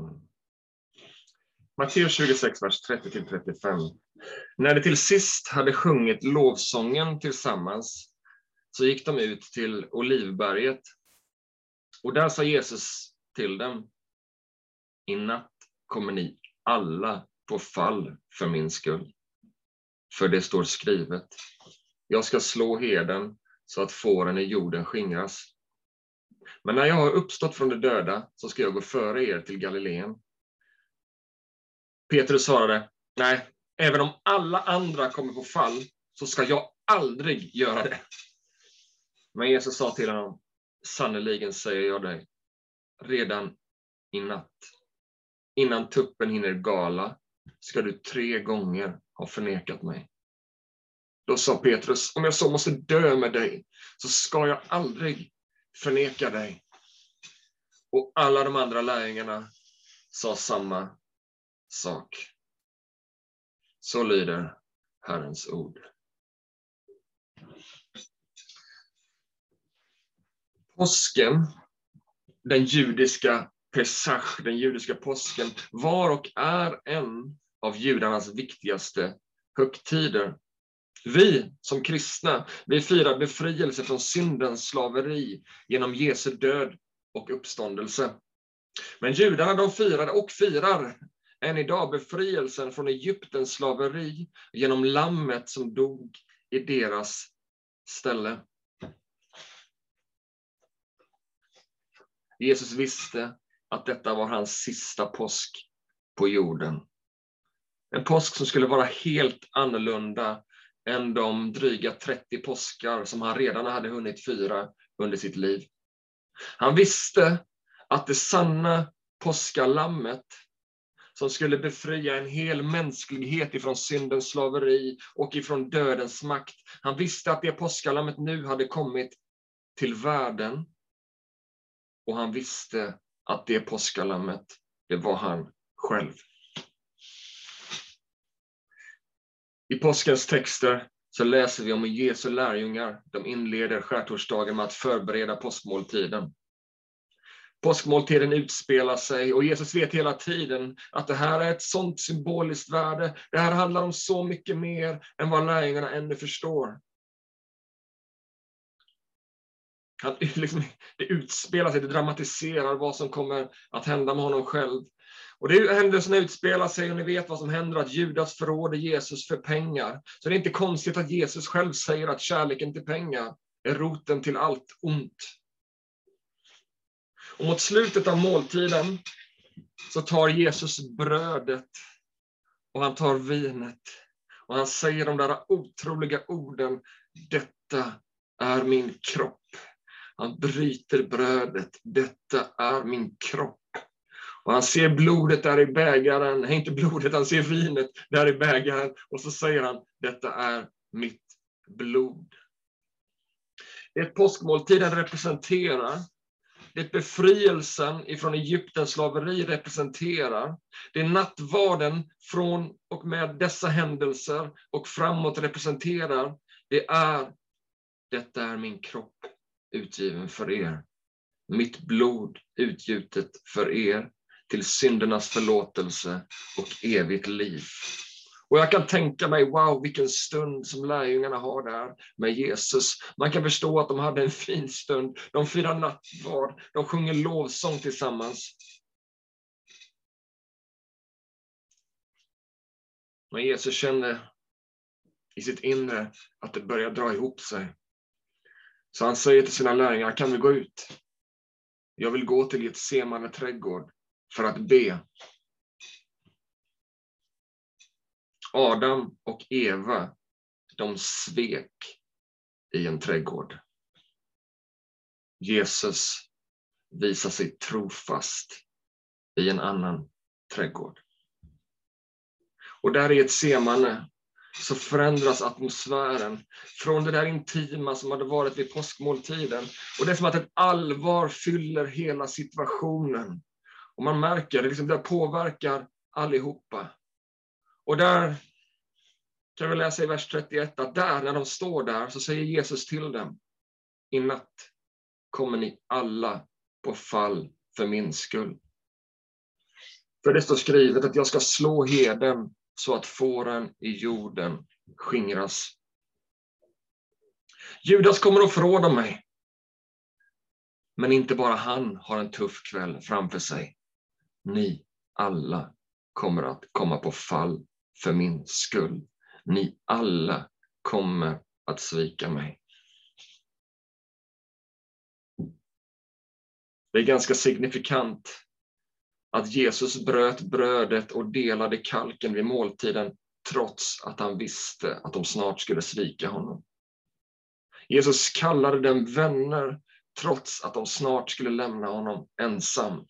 Mm. Matteus 26, vers 30-35. När de till sist hade sjungit lovsången tillsammans så gick de ut till Olivberget. Och där sa Jesus till dem, i natt kommer ni alla på fall för min skull. För det står skrivet, jag ska slå heden så att fåren i jorden skingras. Men när jag har uppstått från de döda så ska jag gå före er till Galileen. Petrus svarade, nej, även om alla andra kommer på fall så ska jag aldrig göra det. Men Jesus sa till honom, sannerligen säger jag dig, redan i natt, innan tuppen hinner gala, ska du tre gånger ha förnekat mig. Då sa Petrus, om jag så måste dö med dig, så ska jag aldrig förneka dig. Och alla de andra lärjungarna sa samma sak. Så lyder Herrens ord. Påsken, den judiska Pesach, den judiska påsken, var och är en av judarnas viktigaste högtider. Vi som kristna, vi firar befrielse från syndens slaveri genom Jesu död och uppståndelse. Men judarna de firade och firar än idag befrielsen från Egyptens slaveri genom lammet som dog i deras ställe. Jesus visste att detta var hans sista påsk på jorden. En påsk som skulle vara helt annorlunda än de dryga 30 påskar som han redan hade hunnit fira under sitt liv. Han visste att det sanna påskalammet som skulle befria en hel mänsklighet ifrån syndens slaveri och ifrån dödens makt. Han visste att det påskalammet nu hade kommit till världen. Och han visste att det påskalammet, det var han själv. I påskens texter så läser vi om hur Jesu lärjungar de inleder skärtorsdagen med att förbereda påskmåltiden. Påskmåltiden utspelar sig och Jesus vet hela tiden att det här är ett sånt symboliskt värde. Det här handlar om så mycket mer än vad lärjungarna ännu förstår. Han, liksom, det utspelar sig, det dramatiserar vad som kommer att hända med honom själv. Och det händelserna utspelar sig och ni vet vad som händer, att Judas förråder Jesus för pengar. Så det är inte konstigt att Jesus själv säger att kärleken till pengar är roten till allt ont. Och mot slutet av måltiden så tar Jesus brödet och han tar vinet och han säger de där otroliga orden, detta är min kropp. Han bryter brödet, detta är min kropp. Och han ser blodet där i bägaren, nej inte blodet, han ser vinet där i bägaren och så säger han, detta är mitt blod. Det påskmåltiden representerar det befrielsen ifrån Egyptens slaveri representerar. Det nattvarden från och med dessa händelser och framåt representerar. Det är, detta är min kropp utgiven för er. Mitt blod utgjutet för er till syndernas förlåtelse och evigt liv. Och jag kan tänka mig, wow, vilken stund som lärjungarna har där med Jesus. Man kan förstå att de hade en fin stund. De firar nattvard, de sjunger lovsång tillsammans. Men Jesus kände i sitt inre att det börjar dra ihop sig. Så han säger till sina lärjungar, kan vi gå ut? Jag vill gå till Getsemane trädgård för att be. Adam och Eva, de svek i en trädgård. Jesus visar sig trofast i en annan trädgård. Och där i ett semane så förändras atmosfären från det där intima som hade varit vid påskmåltiden. Och det är som att ett allvar fyller hela situationen. Och man märker, det, liksom, det påverkar allihopa. Och där kan vi läsa i vers 31 att där, när de står där, så säger Jesus till dem, i natt kommer ni alla på fall för min skull. För det står skrivet att jag ska slå heden så att fåren i jorden skingras. Judas kommer att förråda mig. Men inte bara han har en tuff kväll framför sig. Ni alla kommer att komma på fall för min skull. Ni alla kommer att svika mig. Det är ganska signifikant att Jesus bröt brödet och delade kalken vid måltiden trots att han visste att de snart skulle svika honom. Jesus kallade dem vänner trots att de snart skulle lämna honom ensam.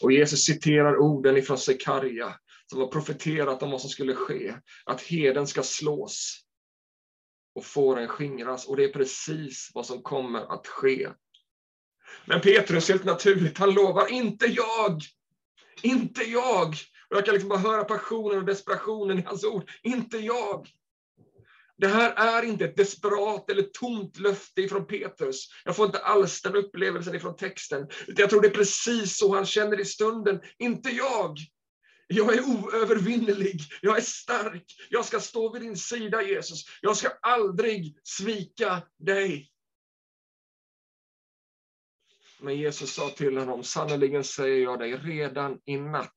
Och Jesus citerar orden ifrån Sekaria som har profeterat om vad som skulle ske, att heden ska slås och fåren skingras. Och det är precis vad som kommer att ske. Men Petrus, helt naturligt, han lovar, inte jag! Inte jag! Och jag kan liksom bara höra passionen och desperationen i hans ord. Inte jag! Det här är inte ett desperat eller tomt löfte ifrån Petrus. Jag får inte alls den upplevelsen ifrån texten. Jag tror det är precis så han känner i stunden. Inte jag! Jag är oövervinnelig, jag är stark, jag ska stå vid din sida Jesus. Jag ska aldrig svika dig. Men Jesus sa till honom, sannerligen säger jag dig, redan i natt,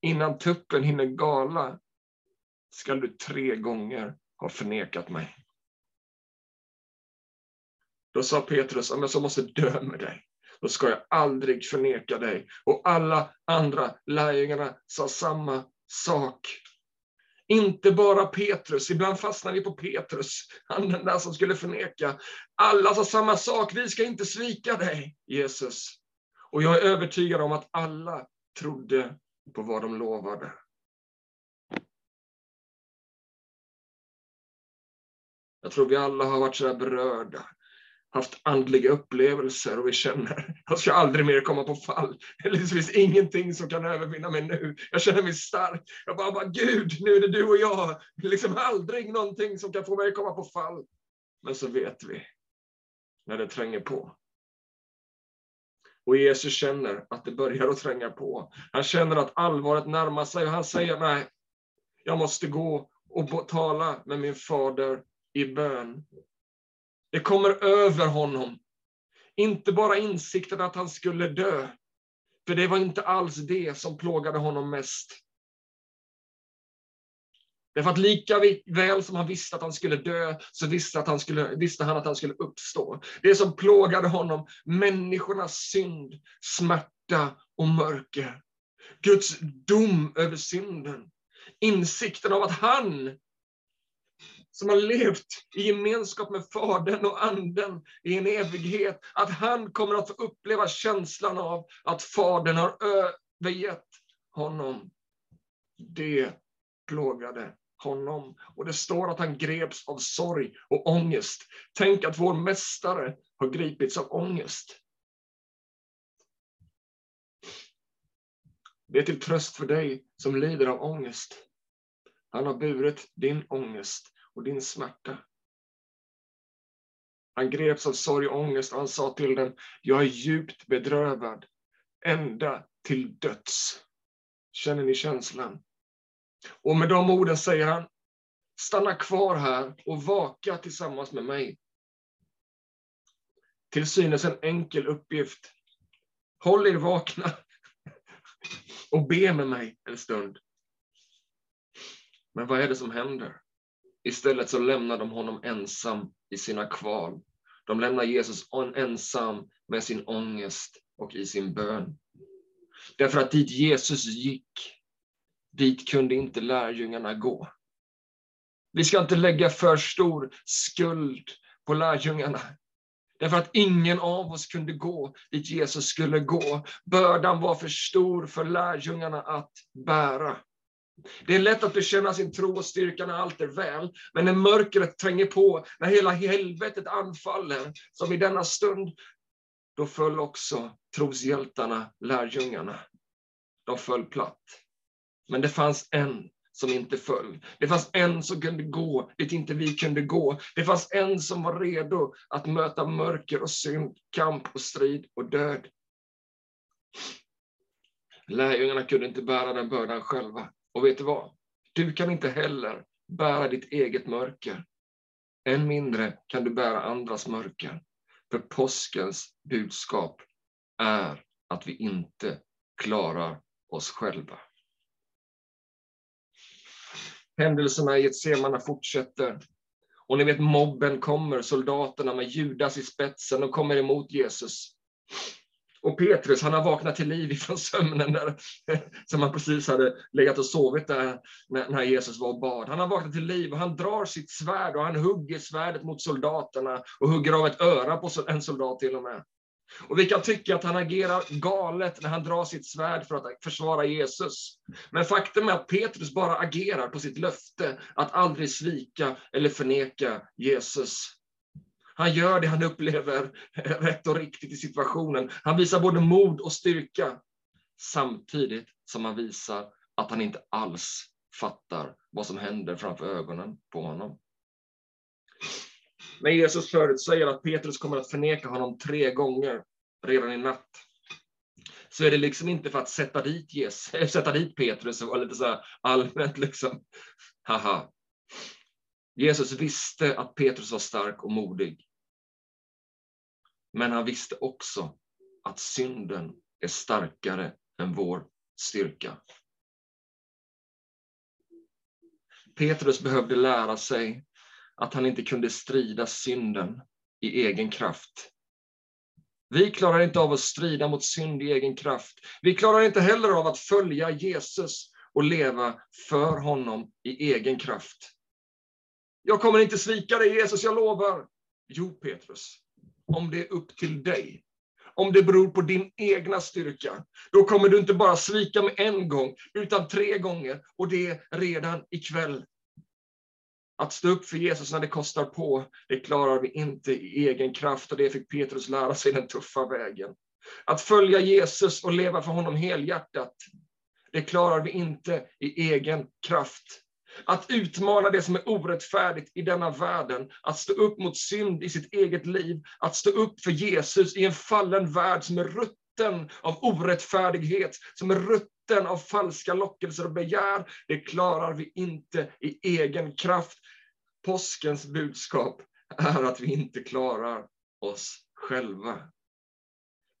innan tuppen hinner gala, ska du tre gånger har förnekat mig. Då sa Petrus, om jag så måste dö med dig, då ska jag aldrig förneka dig. Och alla andra lärjungarna sa samma sak. Inte bara Petrus, ibland fastnar vi på Petrus, han den där som skulle förneka. Alla sa samma sak, vi ska inte svika dig, Jesus. Och jag är övertygad om att alla trodde på vad de lovade. Jag tror vi alla har varit så berörda haft andliga upplevelser och vi känner, jag ska aldrig mer komma på fall. Det finns ingenting som kan övervinna mig nu. Jag känner mig stark. Jag bara, bara Gud, nu är det du och jag. Det är liksom aldrig någonting som kan få mig att komma på fall. Men så vet vi, när det tränger på. Och Jesus känner att det börjar att tränga på. Han känner att allvaret närmar sig och han säger, nej, jag måste gå och tala med min fader i bön. Det kommer över honom. Inte bara insikten att han skulle dö, för det var inte alls det som plågade honom mest. Därför att lika väl som han visste att han skulle dö, så visste, att han skulle, visste han att han skulle uppstå. Det som plågade honom, människornas synd, smärta och mörker. Guds dom över synden. Insikten av att han som har levt i gemenskap med Fadern och Anden i en evighet, att han kommer att få uppleva känslan av att Fadern har övergett honom. Det plågade honom. Och det står att han greps av sorg och ångest. Tänk att vår mästare har gripits av ångest. Det är till tröst för dig som lider av ångest. Han har burit din ångest och din smärta. Han greps av sorg och ångest och han sa till den, jag är djupt bedrövad, ända till döds. Känner ni känslan? Och med de orden säger han, stanna kvar här och vaka tillsammans med mig. Till synes en enkel uppgift. Håll er vakna och be med mig en stund. Men vad är det som händer? Istället så lämnar de honom ensam i sina kval. De lämnar Jesus ensam med sin ångest och i sin bön. Därför att dit Jesus gick, dit kunde inte lärjungarna gå. Vi ska inte lägga för stor skuld på lärjungarna. Därför att ingen av oss kunde gå dit Jesus skulle gå. Bördan var för stor för lärjungarna att bära. Det är lätt att bekänna sin tro och styrka när allt är väl, men när mörkret tränger på, när hela helvetet anfaller, som i denna stund, då föll också troshjältarna, lärjungarna. De föll platt. Men det fanns en som inte föll. Det fanns en som kunde gå dit inte vi kunde gå. Det fanns en som var redo att möta mörker och synd, kamp och strid och död. Lärjungarna kunde inte bära den bördan själva. Och vet du vad? Du kan inte heller bära ditt eget mörker. Än mindre kan du bära andras mörker. För påskens budskap är att vi inte klarar oss själva. Händelserna i Getsemane fortsätter. Och ni vet, mobben kommer, soldaterna med Judas i spetsen, och kommer emot Jesus. Och Petrus, han har vaknat till liv ifrån sömnen där, som han precis hade legat och sovit där när, Jesus var och bad. Han har vaknat till liv och han drar sitt svärd och han hugger svärdet mot soldaterna och hugger av ett öra på en soldat till och med. Och vi kan tycka att han agerar galet när han drar sitt svärd för att försvara Jesus. Men faktum är att Petrus bara agerar på sitt löfte att aldrig svika eller förneka Jesus. Han gör det han upplever rätt och riktigt i situationen. Han visar både mod och styrka samtidigt som han visar att han inte alls fattar vad som händer framför ögonen på honom. Men Jesus förutsäger att Petrus kommer att förneka honom tre gånger redan i natt. Så är det liksom inte för att sätta dit, Jesus, sätta dit Petrus och vara lite så allmänt liksom, haha. Jesus visste att Petrus var stark och modig. Men han visste också att synden är starkare än vår styrka. Petrus behövde lära sig att han inte kunde strida synden i egen kraft. Vi klarar inte av att strida mot synd i egen kraft. Vi klarar inte heller av att följa Jesus och leva för honom i egen kraft. Jag kommer inte svika dig Jesus, jag lovar. Jo, Petrus, om det är upp till dig, om det beror på din egna styrka, då kommer du inte bara svika med en gång, utan tre gånger, och det redan ikväll. Att stå upp för Jesus när det kostar på, det klarar vi inte i egen kraft, och det fick Petrus lära sig den tuffa vägen. Att följa Jesus och leva för honom helhjärtat, det klarar vi inte i egen kraft. Att utmana det som är orättfärdigt i denna världen, att stå upp mot synd i sitt eget liv, att stå upp för Jesus i en fallen värld som är rutten av orättfärdighet, som är rutten av falska lockelser och begär, det klarar vi inte i egen kraft. Påskens budskap är att vi inte klarar oss själva.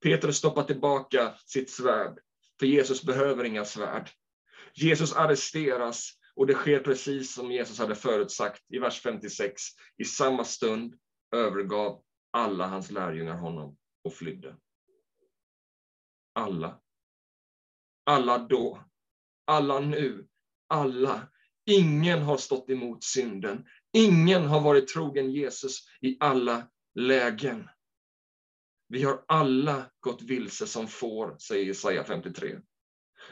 Petrus stoppar tillbaka sitt svärd, för Jesus behöver inga svärd. Jesus arresteras och det sker precis som Jesus hade förutsagt i vers 56. I samma stund övergav alla hans lärjungar honom och flydde. Alla. Alla då. Alla nu. Alla. Ingen har stått emot synden. Ingen har varit trogen Jesus i alla lägen. Vi har alla gått vilse som får, säger Jesaja 53.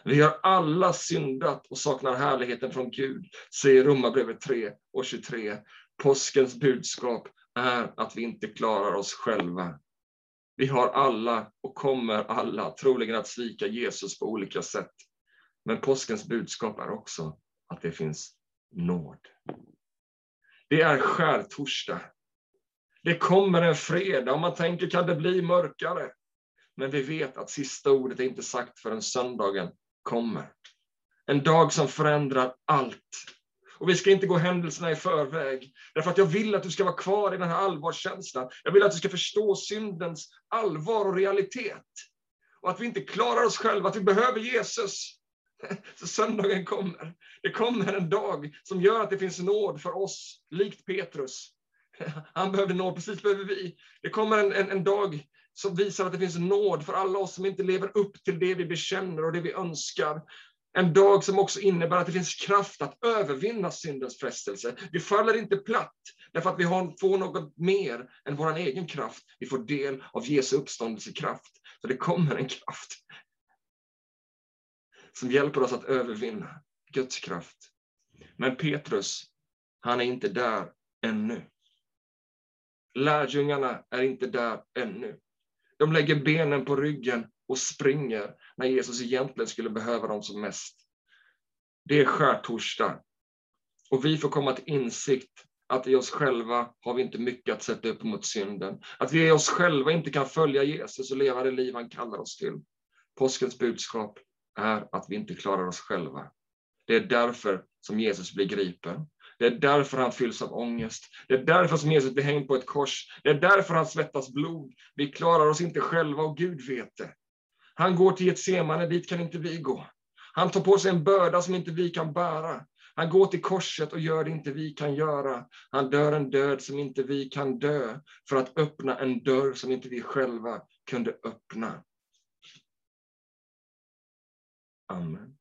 Vi har alla syndat och saknar härligheten från Gud, säger Romarbrevet 3 och 23. Påskens budskap är att vi inte klarar oss själva. Vi har alla och kommer alla troligen att svika Jesus på olika sätt. Men påskens budskap är också att det finns nåd. Det är skärtorsdag. Det kommer en fredag och man tänker, kan det bli mörkare? Men vi vet att sista ordet är inte sagt förrän söndagen kommer. En dag som förändrar allt. Och vi ska inte gå händelserna i förväg, därför att jag vill att du ska vara kvar i den här allvarskänslan. Jag vill att du ska förstå syndens allvar och realitet. Och att vi inte klarar oss själva, att vi behöver Jesus. Så söndagen kommer. Det kommer en dag som gör att det finns nåd för oss, likt Petrus. Han behövde nåd, precis behöver vi. Det kommer en, en, en dag som visar att det finns nåd för alla oss som inte lever upp till det vi bekänner och det vi önskar. En dag som också innebär att det finns kraft att övervinna syndens frestelse. Vi faller inte platt därför att vi får något mer än vår egen kraft. Vi får del av Jesu uppståndelsekraft. Så det kommer en kraft som hjälper oss att övervinna Guds kraft. Men Petrus, han är inte där ännu. Lärjungarna är inte där ännu. De lägger benen på ryggen och springer när Jesus egentligen skulle behöva dem som mest. Det är skärtorsdag. Och vi får komma till insikt att i oss själva har vi inte mycket att sätta upp mot synden. Att vi i oss själva inte kan följa Jesus och leva det liv han kallar oss till. Påskens budskap är att vi inte klarar oss själva. Det är därför som Jesus blir gripen. Det är därför han fylls av ångest. Det är därför som Jesus blir hängd på ett kors. Det är därför han svettas blod. Vi klarar oss inte själva och Gud vet det. Han går till ett semane, dit kan inte vi gå. Han tar på sig en börda som inte vi kan bära. Han går till korset och gör det inte vi kan göra. Han dör en död som inte vi kan dö, för att öppna en dörr som inte vi själva kunde öppna. Amen.